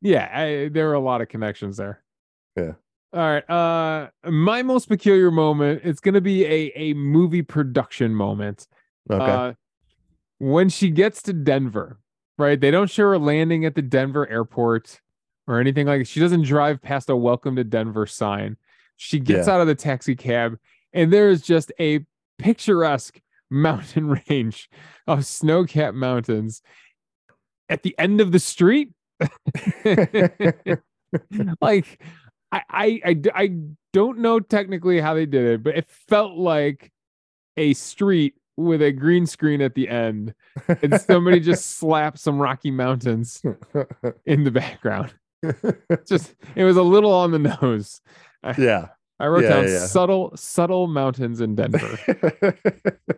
yeah, I, there are a lot of connections there. Yeah. All right. Uh, my most peculiar moment. It's gonna be a a movie production moment. okay. Uh, when she gets to Denver, right? They don't show her landing at the Denver airport or anything like. She doesn't drive past a "Welcome to Denver" sign. She gets Yeah. out of the taxi cab, and there is just a picturesque mountain range of snow-capped mountains at the end of the street. like, I, I, I don't know technically how they did it, but it felt like a street with a green screen at the end, and somebody just slapped some Rocky Mountains in the background. Just, it was a little on the nose. yeah. I wrote Yeah, down yeah, subtle, subtle mountains in Denver.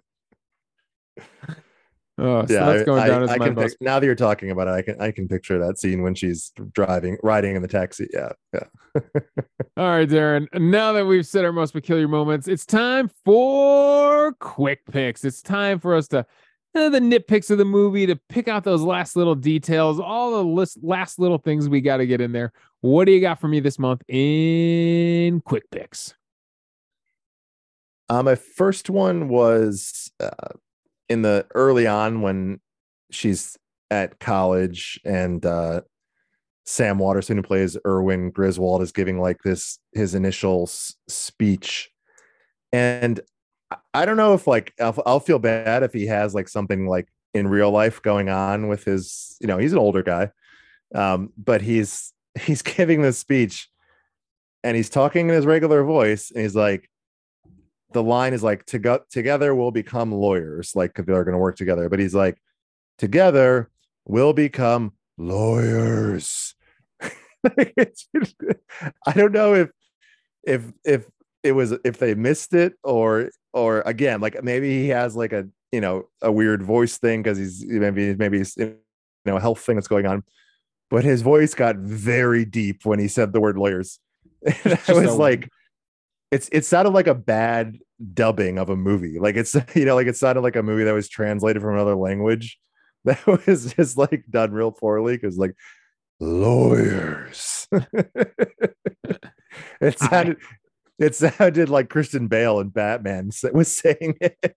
Oh, so yeah, that's going I, down as I my can most pic- now that you're talking about it, I can I can picture that scene when she's driving, riding in the taxi. Yeah, yeah. All right, Darren. Now that we've said our most peculiar moments, it's time for quick picks. It's time for us to the nitpicks of the movie to pick out those last little details, all the list, last little things we got to get in there. What do you got for me this month in quick picks? Uh, my first one was uh, in the early on when she's at college and uh, Sam Waterston, who plays Erwin Griswold, is giving like this his initial s- speech, and I- don't know if like I'll, I'll feel bad if he has like something like in real life going on with his, you know, he's an older guy, um, but he's he's giving this speech, and he's talking in his regular voice, and he's like the line is like to go together we'll become lawyers like they're going to work together but he's like together we'll become lawyers. I don't know if if if it was if they missed it or or again like maybe he has like a you know a weird voice thing because he's maybe maybe he's you know a health thing that's going on but his voice got very deep when he said the word lawyers and i was like it's it sounded like a bad dubbing of a movie. Like it's you know, like it sounded like a movie that was translated from another language that was just like done real poorly because like lawyers. it sounded it sounded like Christian Bale and Batman was saying it.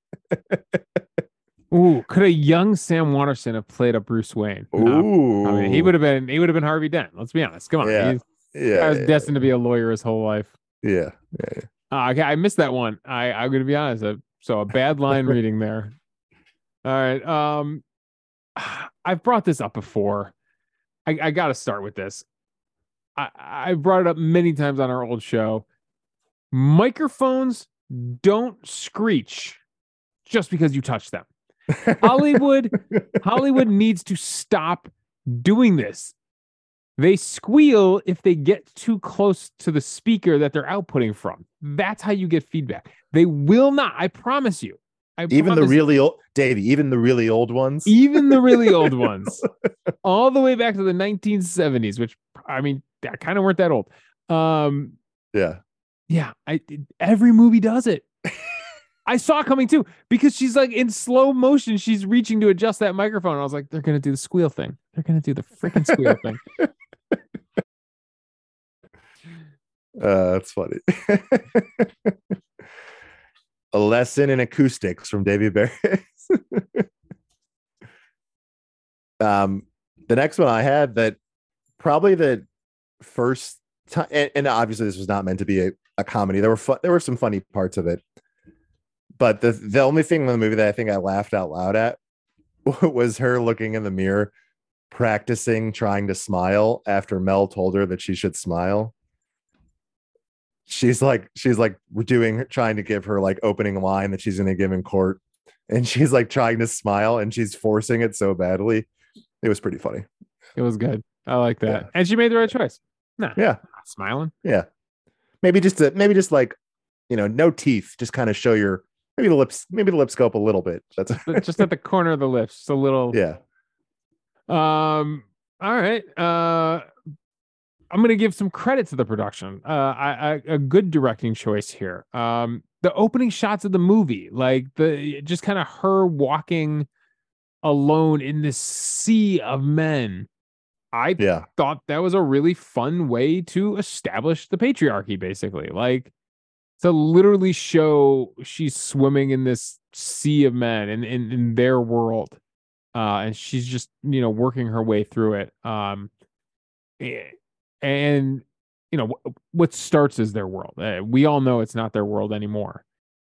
Ooh, could a young Sam Waterston have played a Bruce Wayne? No. Ooh, I mean, he would have been he would have been Harvey Dent. Let's be honest. Come on. Yeah. He's, yeah, guy was yeah, destined to be a lawyer his whole life. yeah, Ah, okay, I missed that one. I I'm gonna be honest. uh, So a bad line reading there. All right. Um, I've brought this up before. I, I got to start with this. I I brought it up many times on our old show. Microphones don't screech just because you touch them. Hollywood Hollywood needs to stop doing this. They squeal if they get too close to the speaker that they're outputting from. That's how you get feedback. They will not. I promise you. I even the promise- really old Davey, even the really old ones. even the really old ones, all the way back to the 1970s, which I mean, that kind of weren't that old. Um, yeah, yeah, I every movie does it. I saw it coming too because she's like in slow motion. She's reaching to adjust that microphone. I was like, they're gonna do the squeal thing. They're gonna do the freaking squeal thing. Uh, that's funny. a lesson in acoustics from David Berris. um, the next one I had that probably the first time, and, and obviously this was not meant to be a, a comedy. There were fun, there were some funny parts of it, but the the only thing in the movie that I think I laughed out loud at was her looking in the mirror, practicing trying to smile after Mel told her that she should smile she's like she's like doing trying to give her like opening line that she's going to give in court and she's like trying to smile and she's forcing it so badly it was pretty funny It was good. I like that. Yeah. And she made the right choice. Nah, yeah smiling. yeah maybe just to maybe just like you know no teeth just kind of show your maybe the lips maybe the lip scope a little bit that's just at the corner of the lips, just a little. yeah Um. All right. Uh. I'm gonna give some credit to the production. Uh, I, I a good directing choice here. Um, the opening shots of the movie, like the just kind of her walking alone in this sea of men. I Yeah. thought that was a really fun way to establish the patriarchy, basically. Like to literally show she's swimming in this sea of men in, in, in their world. Uh, and she's just, you know, working her way through it. Um, eh, and, you know, wh- what starts as their world. Uh, we all know it's not their world anymore.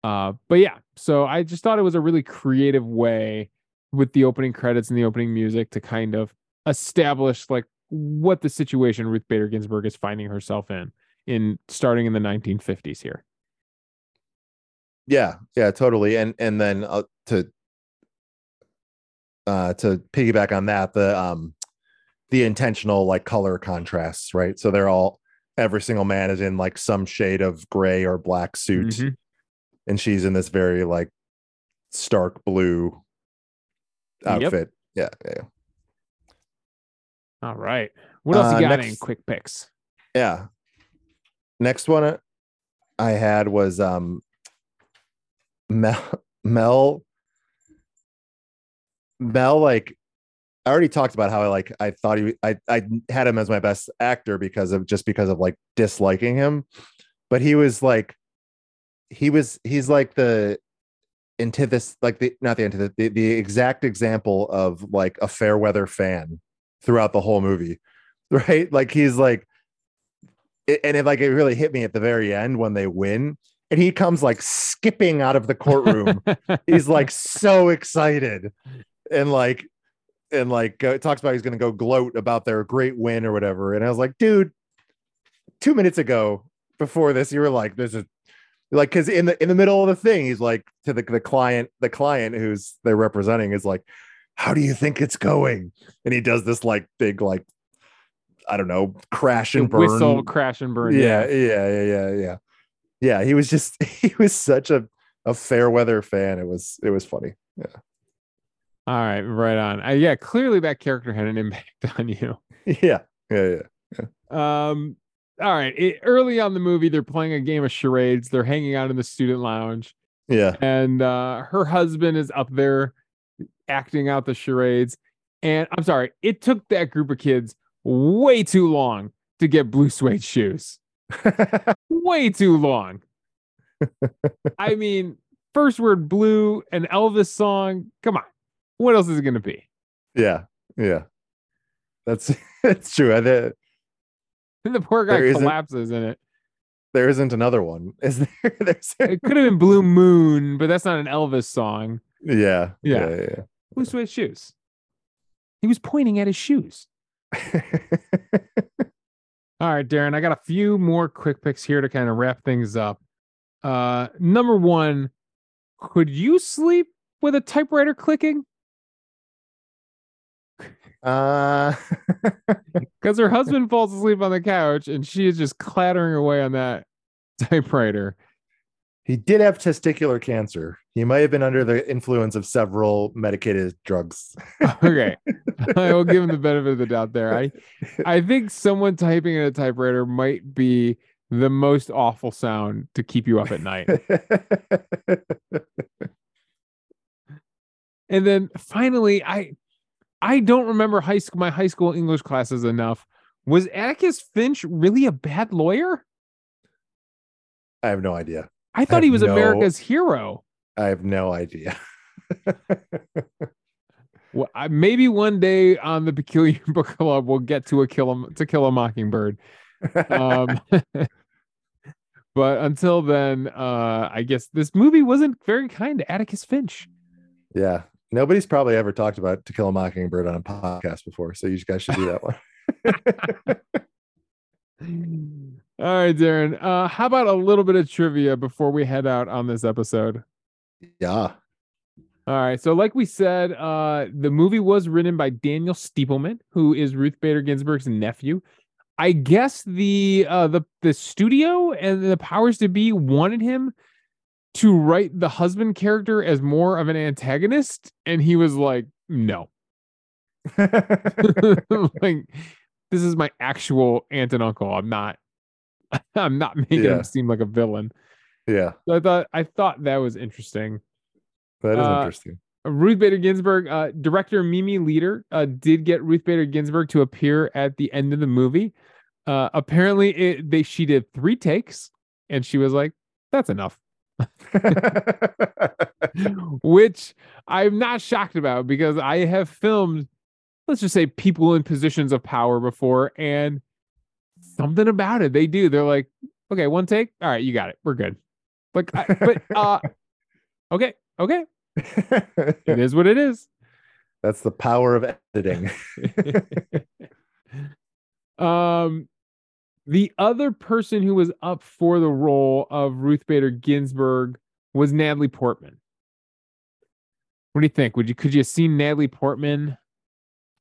Uh, but yeah, so I just thought it was a really creative way with the opening credits and the opening music to kind of establish like what the situation Ruth Bader Ginsburg is finding herself in in starting in the 1950s here. Yeah, yeah, totally. And and then uh, to uh to piggyback on that, the um the intentional like color contrasts, right? So they're all every single man is in like some shade of gray or black suit, Mhm. and she's in this very like stark blue Yep. outfit. Yeah, yeah, yeah. All right. What else Uh, you got in quick picks? Yeah. Next one I had was um Mel Mel Mel like I already talked about how I like I thought he I I had him as my best actor because of just because of like disliking him but he was like he was he's like the antithesis like the not the antithesis the, the exact example of like a fair weather fan throughout the whole movie right? Like he's like and it like it really hit me at the very end when they win and he comes like skipping out of the courtroom. He's like so excited and like and like uh, talks about he's going to go gloat about their great win or whatever and i was like dude two minutes ago before this you were like this is like because in the in the middle of the thing he's like to the, the client the client who's they're representing is like how do you think it's going and he does this like big like i don't know crash and burn whistle, crash and burn. yeah, yeah, yeah, yeah, yeah. Yeah, he was just he was such a a fair weather fan. It was it was funny. Yeah. All right, right on. Uh, yeah, clearly that character had an impact on you. Yeah, yeah, yeah. Um, all right. It, early on the movie, they're playing a game of charades. They're hanging out in the student lounge, Yeah. and uh, her husband is up there acting out the charades. And I'm sorry, it took that group of kids way too long to get blue suede shoes. way too long. I mean, first word blue, an Elvis song. Come on. What else is it going to be? yeah, yeah. That's that's true. I, the poor guy collapses in it. there isn't another one, is there? There's It could have been Blue Moon, but that's not an Elvis song. yeah, Yeah. yeah, yeah. Blue suede shoes. He was pointing at his shoes. All right, Darren, I got a few more quick picks here to kind of wrap things up. Uh, number one, could you sleep with a typewriter clicking? uh, Because her husband falls asleep on the couch and she is just clattering away on that typewriter. He did have testicular cancer. He might have been under the influence of several medicated drugs. Okay, I will give him the benefit of the doubt there. I, I think someone typing in a typewriter might be the most awful sound to keep you up at night. And then finally, I I don't remember high school my high school English classes enough. Was Atticus Finch really a bad lawyer? I have no idea. I thought have he was no- America's hero. I have no idea. Well, I, maybe one day on the Peculiar Book Club we'll get to a kill 'em to kill a mockingbird. Um, but until then, uh, I guess this movie wasn't very kind to Atticus Finch. yeah. Nobody's probably ever talked about To Kill a Mockingbird on a podcast before, so you guys should do that one. All right, Darren. Uh, how about a little bit of trivia before we head out on this episode? yeah. All right. So, like we said, uh, the movie was written by Daniel Stiepleman, who is Ruth Bader Ginsburg's nephew. I guess the uh, the the studio and the powers to be wanted him to write the husband character as more of an antagonist, and he was like, "No." like, this is my actual aunt and uncle. I'm not I'm not making Yeah. him seem like a villain. Yeah, So I thought I thought that was interesting. that is Uh, interesting. Ruth Bader Ginsburg, uh, director Mimi Leder, uh, did get Ruth Bader Ginsburg to appear at the end of the movie. Uh, apparently, it, they she did three takes, and she was like, "That's enough," which I'm not shocked about because I have filmed, let's just say, people in positions of power before, and something about it they do. They're like, "Okay, one take, all right, you got it, we're good." Like, I, but uh, okay, okay, it is what it is. That's the power of editing. um the other person who was up for the role of Ruth Bader Ginsburg was Natalie Portman. What do you think? Would you could you have seen Natalie Portman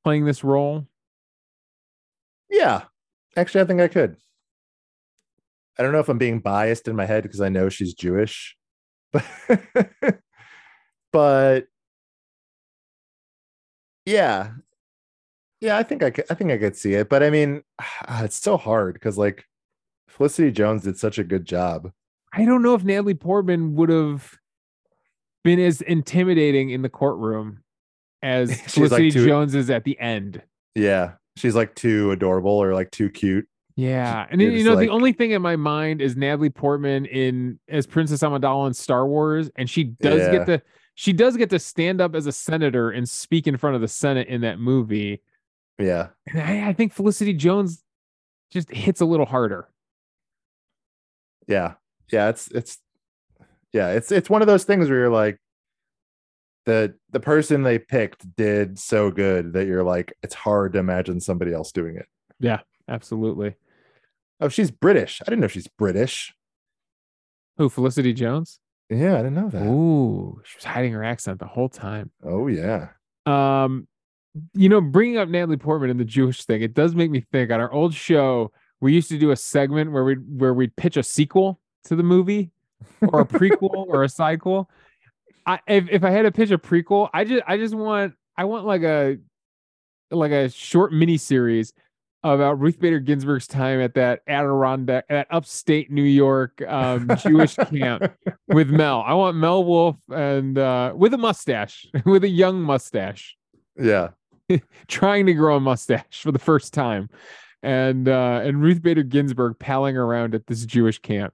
playing this role? yeah, actually, I think I could. I don't know if I'm being biased in my head because I know she's Jewish, but but yeah, yeah, I think I could. I think I could see it, but I mean, ah, it's so hard because like Felicity Jones did such a good job. I don't know if Natalie Portman would have been as intimidating in the courtroom as She's like Felicity too- Jones is at the end. Yeah, she's like too adorable or like too cute. Yeah, and You're you know like- the only thing in my mind is Natalie Portman in as Princess Amidala in Star Wars, and she does Yeah. get to she does get to stand up as a senator and speak in front of the Senate in that movie. Yeah, And I, I think Felicity Jones just hits a little harder. yeah, yeah. It's it's yeah, it's it's one of those things where you're like the the person they picked did so good that you're like it's hard to imagine somebody else doing it. Yeah, absolutely. Oh, she's British. I didn't know she's British. Who Felicity Jones? Yeah, I didn't know that. Ooh, she was hiding her accent the whole time. Oh yeah. Um, you know, bringing up Natalie Portman and the Jewish thing, it does make me think. On our old show, we used to do a segment where we where we'd pitch a sequel to the movie, or a prequel, or a sequel. I if, if I had to pitch a prequel, I just I just want I want like a like a short mini series about Ruth Bader Ginsburg's time at that Adirondack, at upstate New York um, Jewish camp with Mel. I want Mel Wulf and uh, with a mustache, with a young mustache, Yeah. trying to grow a mustache for the first time, and uh, and Ruth Bader Ginsburg palling around at this Jewish camp.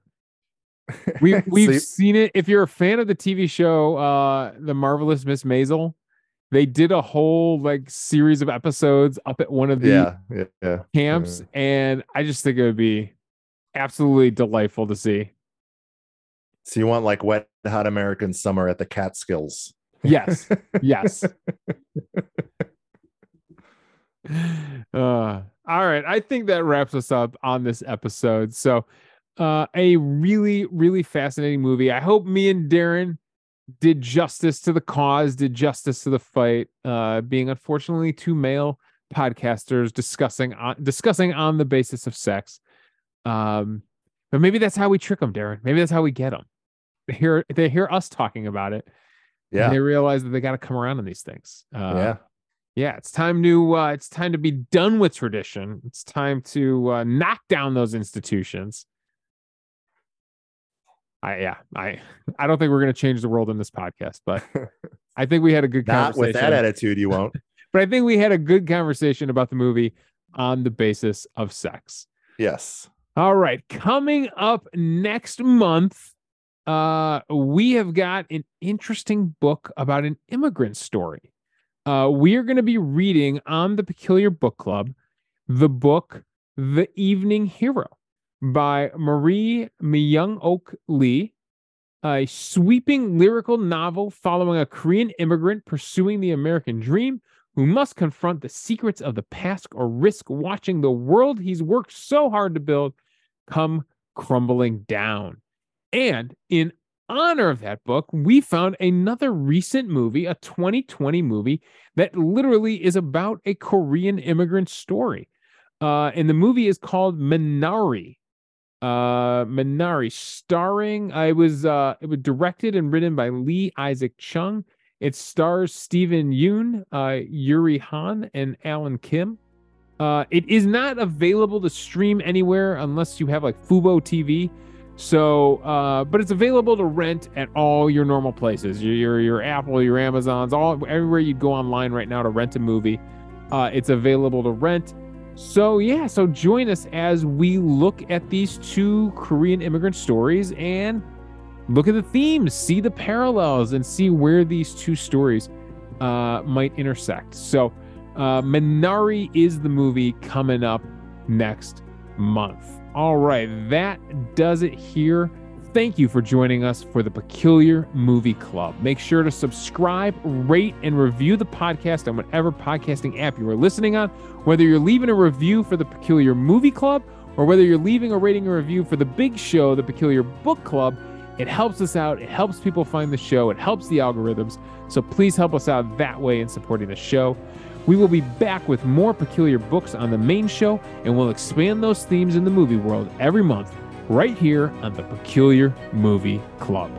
We we've seen it. If you're a fan of the TV show, uh, The Marvelous Miss Maisel, they did a whole like series of episodes up at one of the yeah. Yeah. Yeah. camps, and I just think it would be absolutely delightful to see. So you want like wet hot American summer at the Catskills. Yes, yes. Uh, all right. I think that wraps us up on this episode. So, uh, a really, really fascinating movie. I hope me and Darren did justice to the cause, did justice to the fight. Uh, being unfortunately two male podcasters discussing on discussing on the basis of sex. Um, but maybe that's how we trick them, Darren. Maybe that's how we get them. They hear they hear us talking about it. Yeah. And they realize that they got to come around on these things. Uh, yeah. yeah, it's time to uh, it's time to be done with tradition. It's time to uh, knock down those institutions. I yeah, I I don't think we're gonna change the world in this podcast, but I think we had a good Not conversation. with that attitude, you won't. but I think we had a good conversation about the movie on the basis of sex. yes. All right, coming up next month, uh, we have got an interesting book about an immigrant story. Uh, we are going to be reading on the Peculiar Book Club the book The Evening Hero by Marie Myung Ok Lee, a sweeping lyrical novel following a Korean immigrant pursuing the American dream who must confront the secrets of the past or risk watching the world he's worked so hard to build come crumbling down. And in honor of that book, we found another recent movie, a 2020 movie that literally is about a Korean immigrant story. Uh, and the movie is called Minari. Uh, Minari, starring, I was, uh, it was directed and written by Lee Isaac Chung. It stars Steven Yeun, uh, Yeri Han, and Alan Kim. Uh, it is not available to stream anywhere unless you have like Fubo TV. So, uh, but it's available to rent at all your normal places. Your your, your Apple, your Amazons, all everywhere you go online right now to rent a movie. Uh, it's available to rent. So yeah, so join us as we look at these two Korean immigrant stories and look at the themes, see the parallels, and see where these two stories uh, might intersect. So, uh, Minari is the movie coming up next month. All right, that does it here. Thank you for joining us for the Peculiar Movie Club. Make sure to subscribe, rate, and review the podcast on whatever podcasting app you are listening on. Whether you're leaving a review for the Peculiar Movie Club or whether you're leaving a rating or review for the big show, the Peculiar Book Club, it helps us out. It helps people find the show. It helps the algorithms. So please help us out that way in supporting the show. We will be back with more peculiar books on the main show, and we'll expand those themes in the movie world every month right here on the Peculiar Movie Club.